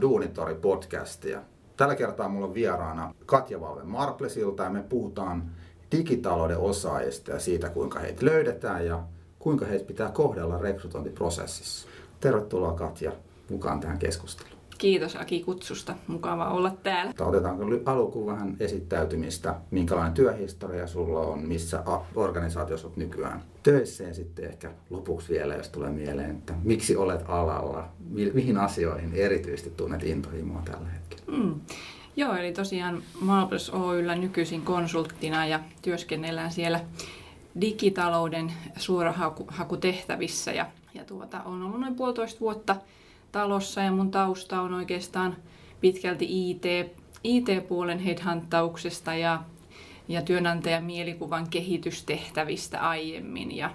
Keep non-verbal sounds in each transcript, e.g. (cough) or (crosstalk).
Kuuntelemaan Duunitori-podcastia. Tällä kertaa mulla on vieraana Katja Valve Marplesilta ja me puhutaan digitalouden osaajista ja siitä, kuinka heitä löydetään ja kuinka heitä pitää kohdella rekrytointiprosessissa. Tervetuloa Katja mukaan tähän keskusteluun. Kiitos Aki kutsusta. Mukava olla täällä. Otetaanko alkuun vähän esittäytymistä, minkälainen työhistoria sulla on, missä organisaatiossa olet nykyään töissä ja sitten ehkä lopuksi vielä, jos tulee mieleen, että miksi olet alalla, mihin asioihin erityisesti tunnet intohimoa tällä hetkellä? Mm. Joo, eli tosiaan Malpros Oyllä nykyisin konsulttina ja työskennellään siellä digitalouden suorahakutehtävissä ja, ja tuota, on ollut noin puolitoista vuotta talossa ja mun tausta on oikeastaan pitkälti IT, IT-puolen headhuntauksesta ja, ja työnantajan mielikuvan kehitystehtävistä aiemmin ja,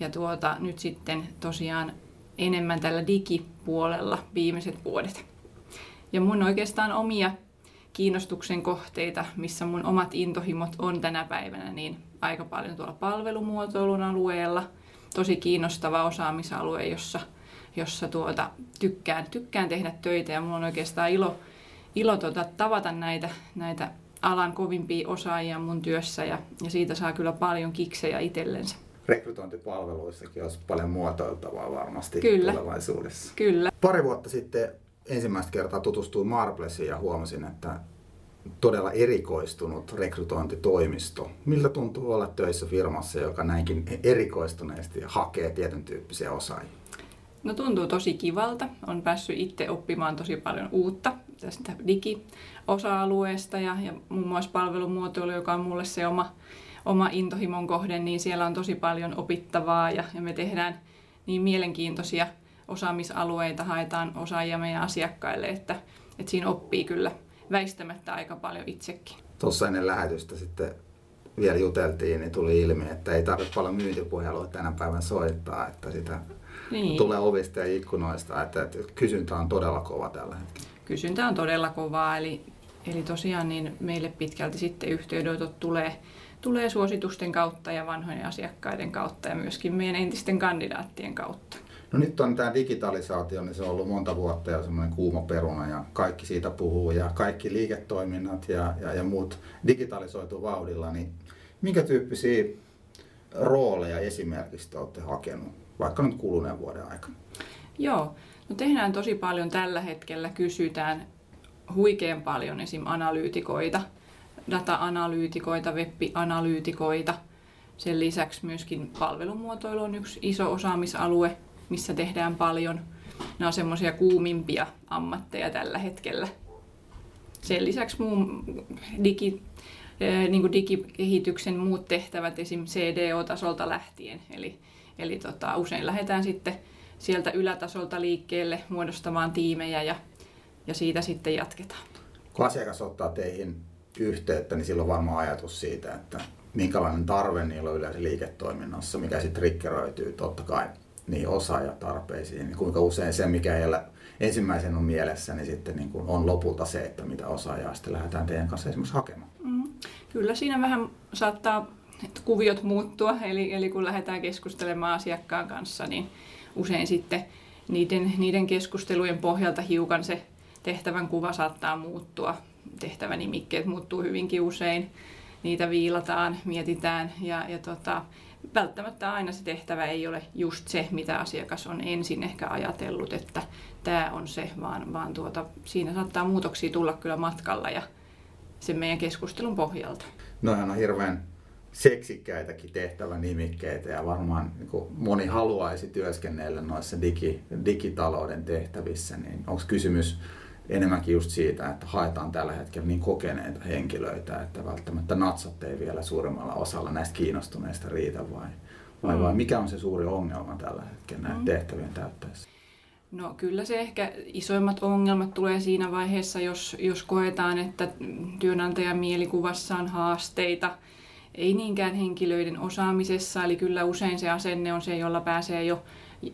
ja tuota, nyt sitten tosiaan enemmän tällä digipuolella viimeiset vuodet. Ja mun oikeastaan omia kiinnostuksen kohteita, missä mun omat intohimot on tänä päivänä, niin aika paljon tuolla palvelumuotoilun alueella. Tosi kiinnostava osaamisalue, jossa – jossa tuota, tykkään, tykkään tehdä töitä ja mulla on oikeastaan ilo, ilo tuota, tavata näitä, näitä alan kovimpia osaajia mun työssä ja, ja siitä saa kyllä paljon kiksejä itsellensä. Rekrytointipalveluissakin olisi paljon muotoiltavaa varmasti kyllä. tulevaisuudessa. Kyllä. Pari vuotta sitten ensimmäistä kertaa tutustuin Marplesiin ja huomasin, että todella erikoistunut rekrytointitoimisto. Miltä tuntuu olla töissä firmassa, joka näinkin erikoistuneesti hakee tietyn tyyppisiä osaajia? No tuntuu tosi kivalta. On päässyt itse oppimaan tosi paljon uutta tästä digiosa-alueesta ja, ja muun muassa palvelumuotoilu, joka on mulle se oma, oma intohimon kohde, niin siellä on tosi paljon opittavaa ja, ja me tehdään niin mielenkiintoisia osaamisalueita, haetaan osaajia meidän asiakkaille, että, että siinä oppii kyllä väistämättä aika paljon itsekin. Tuossa ennen lähetystä sitten vielä juteltiin, niin tuli ilmi, että ei tarvitse paljon myyntipuhelua tänä päivän soittaa, että sitä niin. tulee ovista ja ikkunoista, että, että kysyntä on todella kova tällä hetkellä. Kysyntä on todella kovaa, eli, eli tosiaan niin meille pitkälti sitten yhteydenotot tulee, tulee suositusten kautta ja vanhojen asiakkaiden kautta ja myöskin meidän entisten kandidaattien kautta. No nyt on tämä digitalisaatio, niin se on ollut monta vuotta ja semmoinen kuuma peruna ja kaikki siitä puhuu ja kaikki liiketoiminnat ja, ja, ja muut digitalisoitu vauhdilla, niin minkä tyyppisiä rooleja esimerkiksi olette hakenut vaikka nyt kuluneen vuoden aikana? Joo, no tehdään tosi paljon tällä hetkellä, kysytään huikean paljon esim. analyytikoita, data-analyytikoita, web-analyytikoita. Sen lisäksi myöskin palvelumuotoilu on yksi iso osaamisalue, missä tehdään paljon. Nämä on semmoisia kuumimpia ammatteja tällä hetkellä. Sen lisäksi muun digi, niin kuin digikehityksen muut tehtävät, esim. CDO-tasolta lähtien, eli Eli tota, usein lähdetään sitten sieltä ylätasolta liikkeelle muodostamaan tiimejä ja, ja siitä sitten jatketaan. Kun asiakas ottaa teihin yhteyttä, niin silloin varmaan ajatus siitä, että minkälainen tarve niillä on yleensä liiketoiminnassa, mikä sitten triggeröityy totta kai niin osaajatarpeisiin, niin kuinka usein se, mikä heillä ensimmäisen on mielessä, niin sitten niin kuin on lopulta se, että mitä osaajaa sitten lähdetään teidän kanssa esimerkiksi hakemaan. Kyllä siinä vähän saattaa kuviot muuttua, eli, eli kun lähdetään keskustelemaan asiakkaan kanssa, niin usein sitten niiden, niiden keskustelujen pohjalta hiukan se tehtävän kuva saattaa muuttua. Tehtävänimikkeet muuttuu hyvinkin usein, niitä viilataan, mietitään ja, ja tota, välttämättä aina se tehtävä ei ole just se, mitä asiakas on ensin ehkä ajatellut, että tämä on se, vaan, vaan tuota, siinä saattaa muutoksia tulla kyllä matkalla ja sen meidän keskustelun pohjalta. Noihan on hirveän seksikkäitäkin tehtävänimikkeitä ja varmaan niin kuin moni haluaisi työskennellä noissa digi, digitalouden tehtävissä, niin onko kysymys enemmänkin just siitä, että haetaan tällä hetkellä niin kokeneita henkilöitä, että välttämättä natsat ei vielä suurimmalla osalla näistä kiinnostuneista riitä vai, vai, mm. vai mikä on se suuri ongelma tällä hetkellä näiden mm. tehtävien täyttäessä? No kyllä se ehkä isoimmat ongelmat tulee siinä vaiheessa, jos, jos koetaan, että työnantajan mielikuvassa on haasteita – ei niinkään henkilöiden osaamisessa, eli kyllä usein se asenne on se, jolla pääsee jo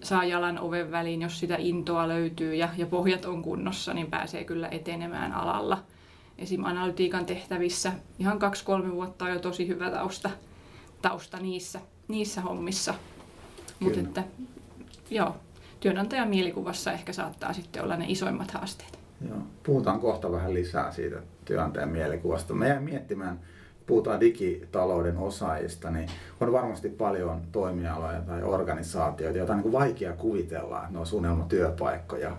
saa jalan oven väliin, jos sitä intoa löytyy ja, ja pohjat on kunnossa, niin pääsee kyllä etenemään alalla. Esim. analytiikan tehtävissä ihan kaksi-kolme vuotta on jo tosi hyvä tausta, tausta niissä, niissä hommissa. Mutta että joo, työnantajan mielikuvassa ehkä saattaa sitten olla ne isoimmat haasteet. Joo. Puhutaan kohta vähän lisää siitä työnantajan mielikuvasta. Mä jäin miettimään, puhutaan digitalouden osaajista, niin on varmasti paljon toimialoja tai organisaatioita, joita on niin vaikea kuvitella, että ne on unelmatyöpaikkoja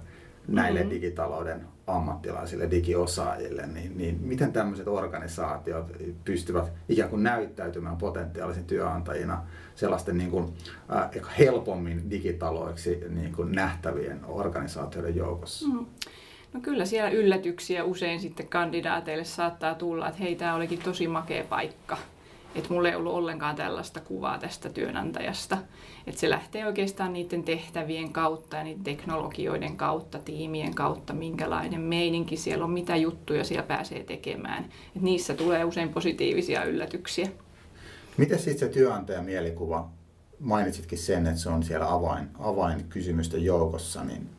näille mm-hmm. digitalouden ammattilaisille, digiosaajille, niin, niin miten tämmöiset organisaatiot pystyvät ikään kuin näyttäytymään potentiaalisen työnantajina sellaisten niin kuin, äh, helpommin digitaloiksi niin kuin nähtävien organisaatioiden joukossa? Mm. No kyllä siellä yllätyksiä usein sitten kandidaateille saattaa tulla, että hei, tämä olikin tosi makea paikka. Että mulla ei ollut ollenkaan tällaista kuvaa tästä työnantajasta. Että se lähtee oikeastaan niiden tehtävien kautta ja niiden teknologioiden kautta, tiimien kautta, minkälainen meininki siellä on, mitä juttuja siellä pääsee tekemään. Et niissä tulee usein positiivisia yllätyksiä. Miten sitten se työnantajan mielikuva, mainitsitkin sen, että se on siellä avain, avainkysymysten joukossa, niin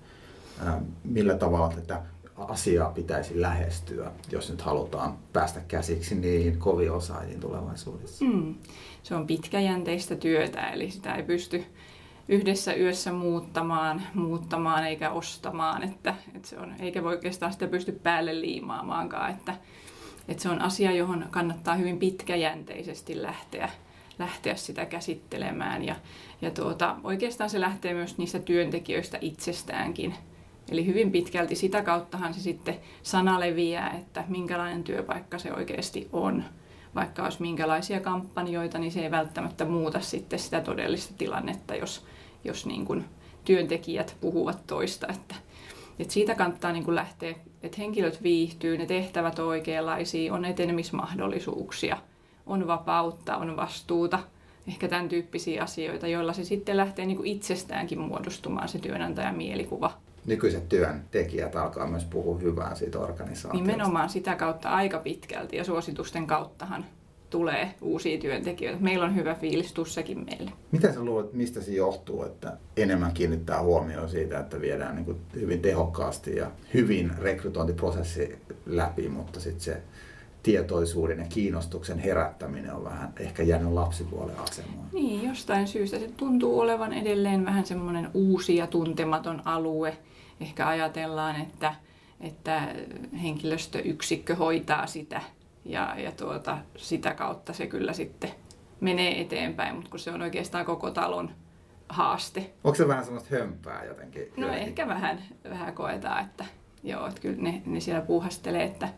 millä tavalla tätä asiaa pitäisi lähestyä, jos nyt halutaan päästä käsiksi niihin kovin osaajiin tulevaisuudessa? Mm. Se on pitkäjänteistä työtä, eli sitä ei pysty yhdessä yössä muuttamaan, muuttamaan eikä ostamaan, että, että se on, eikä voi oikeastaan sitä pysty päälle liimaamaankaan, että, että se on asia, johon kannattaa hyvin pitkäjänteisesti lähteä, lähteä sitä käsittelemään ja, ja tuota, oikeastaan se lähtee myös niistä työntekijöistä itsestäänkin, Eli hyvin pitkälti sitä kauttahan se sitten sana leviää, että minkälainen työpaikka se oikeasti on. Vaikka olisi minkälaisia kampanjoita, niin se ei välttämättä muuta sitten sitä todellista tilannetta, jos, jos niin kuin työntekijät puhuvat toista. Että, että siitä kannattaa niin kuin lähteä, että henkilöt viihtyy, ne tehtävät on oikeanlaisia, on etenemismahdollisuuksia, on vapautta, on vastuuta, ehkä tämän tyyppisiä asioita, joilla se sitten lähtee niin kuin itsestäänkin muodostumaan se työnantajan mielikuva nykyiset työntekijät alkaa myös puhua hyvää siitä organisaatiosta. Nimenomaan sitä kautta aika pitkälti ja suositusten kauttahan tulee uusia työntekijöitä. Meillä on hyvä fiilis tussakin meille. Mitä sä luulet, mistä se johtuu, että enemmän kiinnittää huomioon siitä, että viedään niin kuin hyvin tehokkaasti ja hyvin rekrytointiprosessi läpi, mutta sitten se tietoisuuden ja kiinnostuksen herättäminen on vähän ehkä jäänyt lapsipuolen asemaan. Niin, jostain syystä se tuntuu olevan edelleen vähän semmoinen uusi ja tuntematon alue, ehkä ajatellaan, että, että henkilöstöyksikkö hoitaa sitä ja, ja tuota, sitä kautta se kyllä sitten menee eteenpäin, mutta kun se on oikeastaan koko talon haaste. Onko se vähän semmoista hömpää jotenkin? No jotenkin? ehkä vähän, vähän koetaan, että joo, että kyllä ne, ne siellä puuhastelee, että,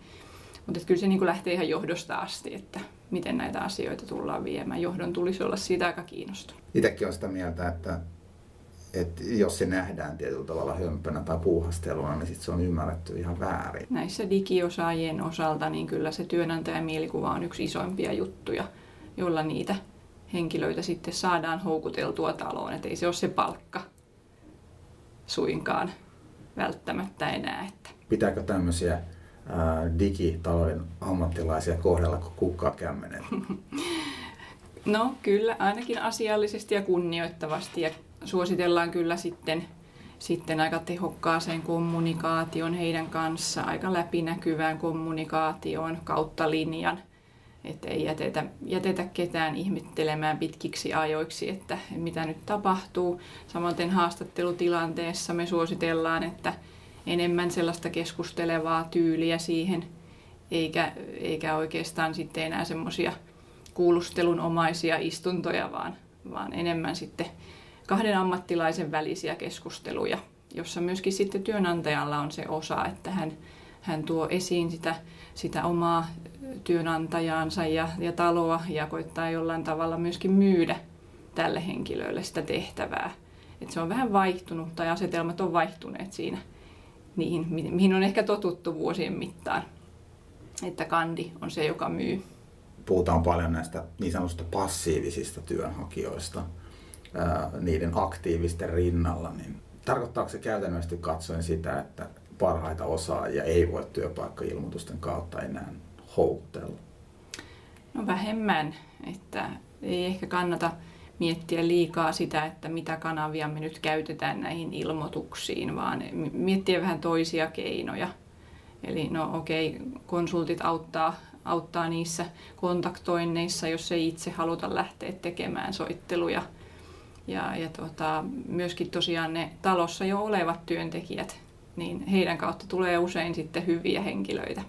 mutta että kyllä se niin kuin lähtee ihan johdosta asti, että miten näitä asioita tullaan viemään. Johdon tulisi olla siitä aika kiinnostunut. Itsekin olen sitä mieltä, että että jos se nähdään tietyllä tavalla hömpönä tai puuhasteluna, niin sit se on ymmärretty ihan väärin. Näissä digiosaajien osalta niin kyllä se työnantajan mielikuva on yksi isoimpia juttuja, jolla niitä henkilöitä sitten saadaan houkuteltua taloon. Että ei se ole se palkka suinkaan välttämättä enää. Että. Pitääkö tämmöisiä digitalouden ammattilaisia kohdella kuin kukkaa kämmenen? (laughs) No kyllä, ainakin asiallisesti ja kunnioittavasti ja suositellaan kyllä sitten, sitten aika tehokkaaseen kommunikaation heidän kanssa, aika läpinäkyvään kommunikaatioon kautta linjan. Että ei jätetä, jätetä ketään ihmettelemään pitkiksi ajoiksi, että mitä nyt tapahtuu. Samoin haastattelutilanteessa me suositellaan, että enemmän sellaista keskustelevaa tyyliä siihen, eikä, eikä oikeastaan sitten enää semmoisia kuulustelunomaisia istuntoja, vaan, vaan enemmän sitten kahden ammattilaisen välisiä keskusteluja, jossa myöskin sitten työnantajalla on se osa, että hän, hän tuo esiin sitä, sitä omaa työnantajaansa ja, ja taloa ja koittaa jollain tavalla myöskin myydä tälle henkilölle sitä tehtävää. Et se on vähän vaihtunut tai asetelmat on vaihtuneet siinä niihin, mihin on ehkä totuttu vuosien mittaan, että kandi on se, joka myy. Puhutaan paljon näistä niin sanotusta passiivisista työnhakijoista niiden aktiivisten rinnalla, niin tarkoittaako se käytännössä katsoen sitä, että parhaita osaajia ei voi työpaikkailmoitusten kautta enää houkutella? No vähemmän, että ei ehkä kannata miettiä liikaa sitä, että mitä kanavia me nyt käytetään näihin ilmoituksiin, vaan miettiä vähän toisia keinoja. Eli no okei, okay, konsultit auttaa, auttaa niissä kontaktoinneissa, jos ei itse haluta lähteä tekemään soitteluja Ja, ja tota, myöskin tosiaan ne talossa jo olevat työntekijät, niin heidän kautta tulee usein sitten hyviä henkilöitä.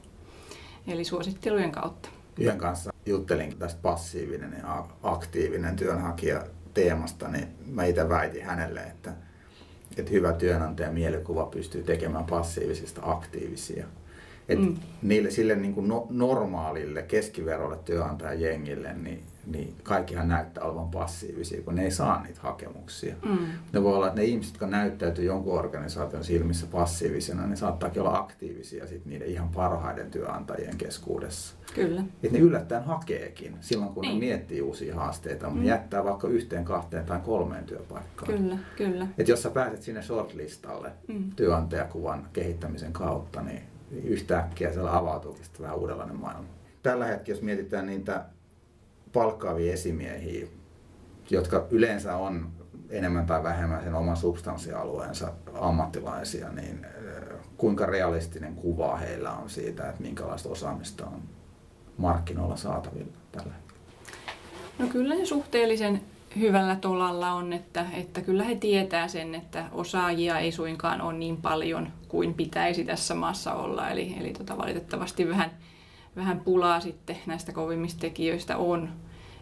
Eli suosittelujen kautta. Yhden kanssa juttelin tästä passiivinen ja aktiivinen työnhakija teemasta, niin mä itse väitin hänelle, että, että hyvä työnantaja mielikuva pystyy tekemään passiivisista aktiivisia. Et mm. niille, sille niin kuin no, normaalille keskiverolle työnantajajengille, niin niin kaikkihan näyttää olevan passiivisia, kun ne ei saa niitä hakemuksia. Mm. Ne voi olla, että ne ihmiset, jotka näyttäytyy jonkun organisaation silmissä passiivisena, ne saattaakin olla aktiivisia sit niiden ihan parhaiden työnantajien keskuudessa. Kyllä. Et ne yllättäen hakeekin silloin, kun niin. ne miettii uusia haasteita, mutta mm. jättää vaikka yhteen, kahteen tai kolmeen työpaikkaan. Kyllä, kyllä. Et jos sä pääset sinne shortlistalle mm. työnantajakuvan kehittämisen kautta, niin yhtäkkiä siellä avautuukin vähän uudenlainen maailma. Tällä hetkellä, jos mietitään niitä palkkaavia esimiehiä, jotka yleensä on enemmän tai vähemmän sen oman substanssialueensa ammattilaisia, niin kuinka realistinen kuva heillä on siitä, että minkälaista osaamista on markkinoilla saatavilla tällä? No kyllä ne suhteellisen hyvällä tolalla on, että, että kyllä he tietää sen, että osaajia ei suinkaan ole niin paljon kuin pitäisi tässä maassa olla. Eli, eli tota, valitettavasti vähän vähän pulaa sitten näistä kovimmista tekijöistä on.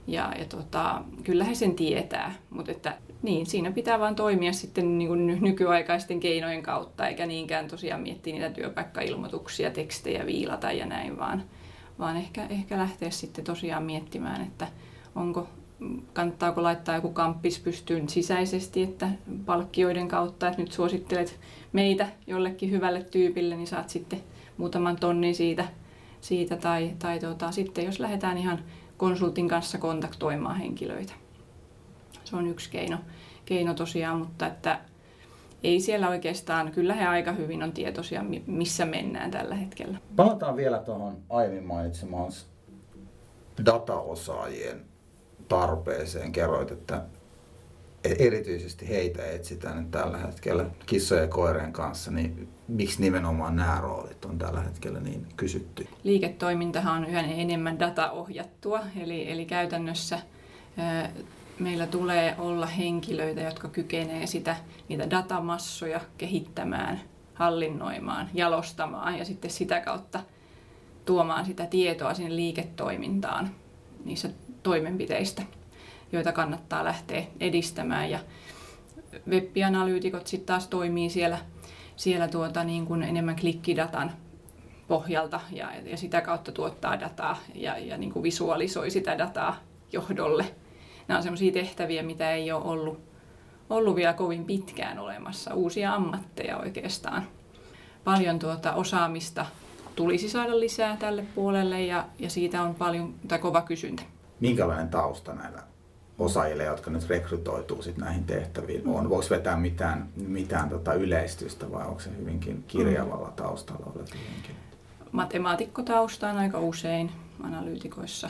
Ja, ja tota, kyllä he sen tietää, mutta että niin, siinä pitää vaan toimia sitten niin kuin nykyaikaisten keinojen kautta, eikä niinkään tosiaan miettiä niitä työpaikkailmoituksia, tekstejä viilata ja näin, vaan, vaan ehkä, ehkä lähteä sitten tosiaan miettimään, että onko, kannattaako laittaa joku kamppis pystyyn sisäisesti, että palkkioiden kautta, että nyt suosittelet meitä jollekin hyvälle tyypille, niin saat sitten muutaman tonnin siitä siitä tai, tai tota, sitten jos lähdetään ihan konsultin kanssa kontaktoimaan henkilöitä. Se on yksi keino, keino tosiaan, mutta että ei siellä oikeastaan, kyllä he aika hyvin on tietoisia, missä mennään tällä hetkellä. Palataan vielä tuohon aiemmin mainitsemaan dataosaajien tarpeeseen. Kerroit, että erityisesti heitä etsitään nyt tällä hetkellä kissojen ja koirien kanssa, niin miksi nimenomaan nämä roolit on tällä hetkellä niin kysytty? Liiketoimintahan on yhä enemmän dataohjattua, eli, eli käytännössä meillä tulee olla henkilöitä, jotka kykenevät sitä, niitä datamassoja kehittämään, hallinnoimaan, jalostamaan ja sitten sitä kautta tuomaan sitä tietoa sinne liiketoimintaan niissä toimenpiteistä joita kannattaa lähteä edistämään. Ja web-analyytikot sitten taas toimii siellä, siellä tuota niin kuin enemmän klikkidatan pohjalta ja, ja sitä kautta tuottaa dataa ja, ja niin kuin visualisoi sitä dataa johdolle. Nämä on sellaisia tehtäviä, mitä ei ole ollut, ollut vielä kovin pitkään olemassa, uusia ammatteja oikeastaan. Paljon tuota osaamista tulisi saada lisää tälle puolelle ja, ja siitä on paljon tai kova kysyntä. Minkälainen tausta näillä osaajille, jotka nyt rekrytoituu sit näihin tehtäviin on? Voiko vetää mitään, mitään tota yleistystä vai onko se hyvinkin kirjavalla taustalla oleva henkilö? Matemaatikko-tausta on aika usein analyytikoissa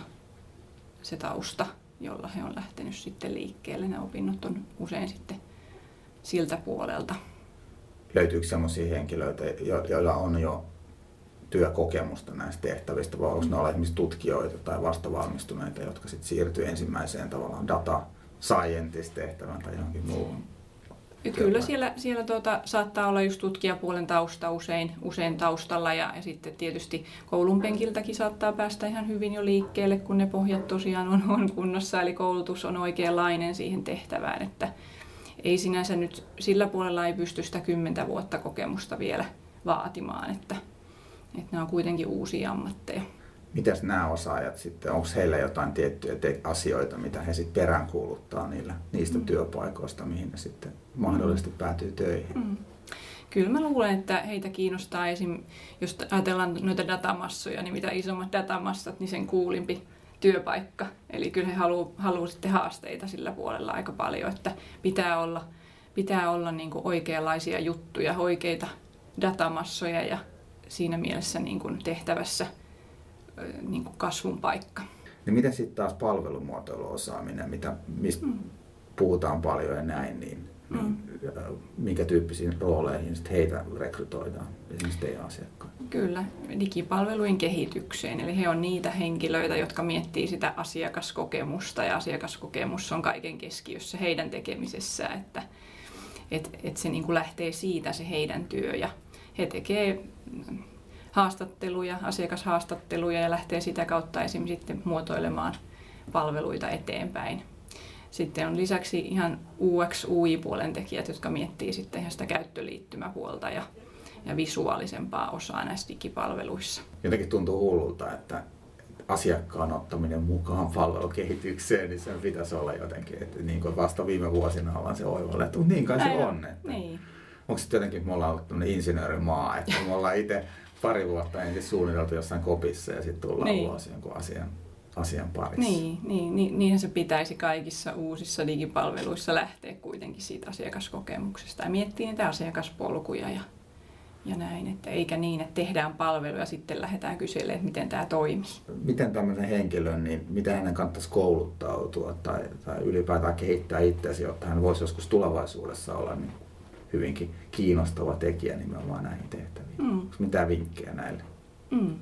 se tausta, jolla he on lähtenyt sitten liikkeelle. Ne opinnot on usein sitten siltä puolelta. Löytyykö sellaisia henkilöitä, joilla on jo työkokemusta näistä tehtävistä, vai onko ne olla esimerkiksi tutkijoita tai vastavalmistuneita, jotka sitten siirtyy ensimmäiseen tavallaan data scientist-tehtävään tai johonkin muuhun? Kyllä siellä, siellä tuota, saattaa olla just tutkijapuolen tausta usein, usein taustalla ja, ja sitten tietysti koulun penkiltäkin saattaa päästä ihan hyvin jo liikkeelle, kun ne pohjat tosiaan on, on kunnossa, eli koulutus on oikeanlainen siihen tehtävään, että ei sinänsä nyt sillä puolella ei pysty sitä kymmentä vuotta kokemusta vielä vaatimaan, että että nämä on kuitenkin uusia ammatteja. Mitäs nämä osaajat sitten, onko heillä jotain tiettyjä te- asioita, mitä he sitten peräänkuuluttaa niillä, niistä mm. työpaikoista, mihin ne sitten mahdollisesti päätyy töihin? Mm. Kyllä mä luulen, että heitä kiinnostaa esim. jos ajatellaan noita datamassoja, niin mitä isommat datamassat, niin sen kuulimpi työpaikka. Eli kyllä he haluaa haluu sitten haasteita sillä puolella aika paljon, että pitää olla, pitää olla niin oikeanlaisia juttuja, oikeita datamassoja ja siinä mielessä niin kuin tehtävässä niin kuin kasvun paikka. Niin miten sitten taas palvelumuotoiluosaaminen, mitä, mistä mm. puhutaan paljon ja näin, niin, niin mm. minkä tyyppisiin rooleihin sit heitä rekrytoidaan esimerkiksi teidän asiakkaan? Kyllä, digipalvelujen kehitykseen. Eli he on niitä henkilöitä, jotka miettii sitä asiakaskokemusta ja asiakaskokemus on kaiken keskiössä heidän tekemisessään, että et, et se niin kuin lähtee siitä se heidän työ ja he tekee haastatteluja, asiakashaastatteluja ja lähtee sitä kautta esim. sitten muotoilemaan palveluita eteenpäin. Sitten on lisäksi ihan UX, UI-puolen tekijät, jotka miettii sitten ihan sitä käyttöliittymäpuolta ja, ja visuaalisempaa osaa näissä digipalveluissa. Jotenkin tuntuu hullulta, että asiakkaan ottaminen mukaan palvelukehitykseen, niin sen pitäisi olla jotenkin, että niin kuin vasta viime vuosina ollaan se oivallettu, niin kai se on. Että niin. Onko se jotenkin, me ollaan ollut insinöörimaa, että me ollaan itse pari vuotta ensin suunniteltu jossain kopissa ja sitten tullaan niin. ulos jonkun asian, asian parissa. Niin, niin, niin, niinhän se pitäisi kaikissa uusissa digipalveluissa lähteä kuitenkin siitä asiakaskokemuksesta ja miettiä niitä asiakaspolkuja ja, ja näin, että eikä niin, että tehdään palvelu ja sitten lähdetään kyselemään, että miten tämä toimii. Miten tämmöisen henkilön, niin mitä hänen kannattaisi kouluttautua tai, tai ylipäätään kehittää itseäsi, jotta hän voisi joskus tulevaisuudessa olla niin hyvinkin kiinnostava tekijä nimenomaan näihin tehtäviin. Mm. Onko mitään vinkkejä näille? Mm.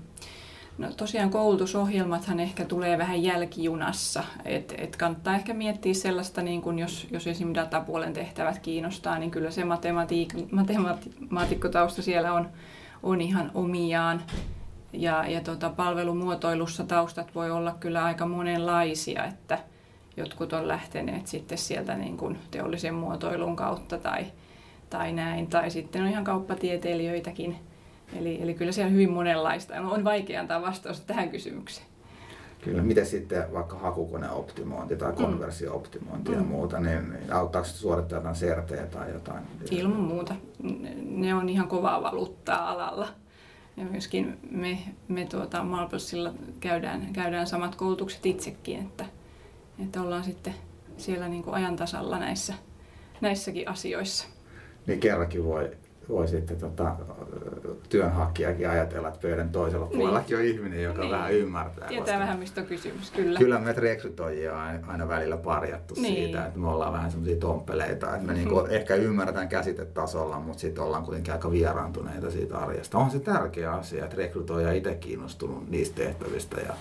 No tosiaan koulutusohjelmathan ehkä tulee vähän jälkijunassa, että et kannattaa ehkä miettiä sellaista, niin kun jos, jos esimerkiksi datapuolen tehtävät kiinnostaa, niin kyllä se matematiik- siellä on, on ihan omiaan. Ja, ja tota, palvelumuotoilussa taustat voi olla kyllä aika monenlaisia, että jotkut on lähteneet sitten sieltä niin kuin teollisen muotoilun kautta tai, tai näin. Tai sitten on ihan kauppatieteilijöitäkin. Eli, eli kyllä siellä hyvin monenlaista. On vaikea antaa vastausta tähän kysymykseen. Kyllä, miten sitten vaikka hakukoneoptimointi tai mm. konversiooptimointi mm. ja muuta, niin, auttaako se suorittaa jotain CRT tai jotain? Ilman muuta. Ne on ihan kovaa valuuttaa alalla. Ja myöskin me, me tuota, Malpulsilla käydään, käydään samat koulutukset itsekin, että, että ollaan sitten siellä niin kuin ajan tasalla näissä, näissäkin asioissa niin kerrankin voi, voi sitten tota, työnhakijakin ajatella, että pöydän toisella niin. puolellakin on ihminen, joka niin. vähän ymmärtää. Tietää vasta. vähän, mistä on kysymys, kyllä. Kyllä me rekrytoijia on aina välillä parjattu niin. siitä, että me ollaan vähän semmoisia tomppeleita, että me (laughs) niinku ehkä ymmärretään käsitetasolla, mutta sitten ollaan kuitenkin aika vieraantuneita siitä arjesta. On se tärkeä asia, että rekrytoija itse kiinnostunut niistä tehtävistä ja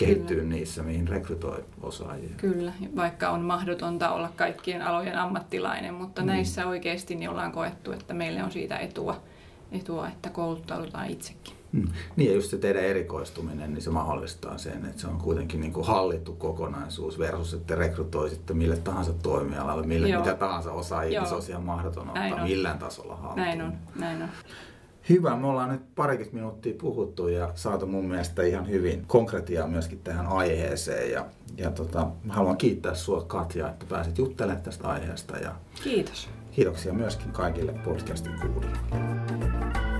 kehittyy Kyllä. niissä, mihin rekrytoi osaajia. Kyllä, vaikka on mahdotonta olla kaikkien alojen ammattilainen, mutta mm. näissä oikeasti niin ollaan koettu, että meille on siitä etua, etua että kouluttaudutaan itsekin. Mm. Niin ja just se teidän erikoistuminen, niin se mahdollistaa sen, että se on kuitenkin niin kuin hallittu kokonaisuus versus, että rekrytoisitte mille tahansa toimialalle, mille, Joo. mitä tahansa osaajia, niin se olisi ihan mahdoton ottaa millään tasolla haltuun. Näin on, näin on. Hyvä, me ollaan nyt parikymmentä minuuttia puhuttu ja saatu mun mielestä ihan hyvin konkretiaa myöskin tähän aiheeseen. Ja, ja tota, haluan kiittää sinua Katja, että pääsit juttelemaan tästä aiheesta. Ja Kiitos. Kiitoksia myöskin kaikille podcastin kuulijoille.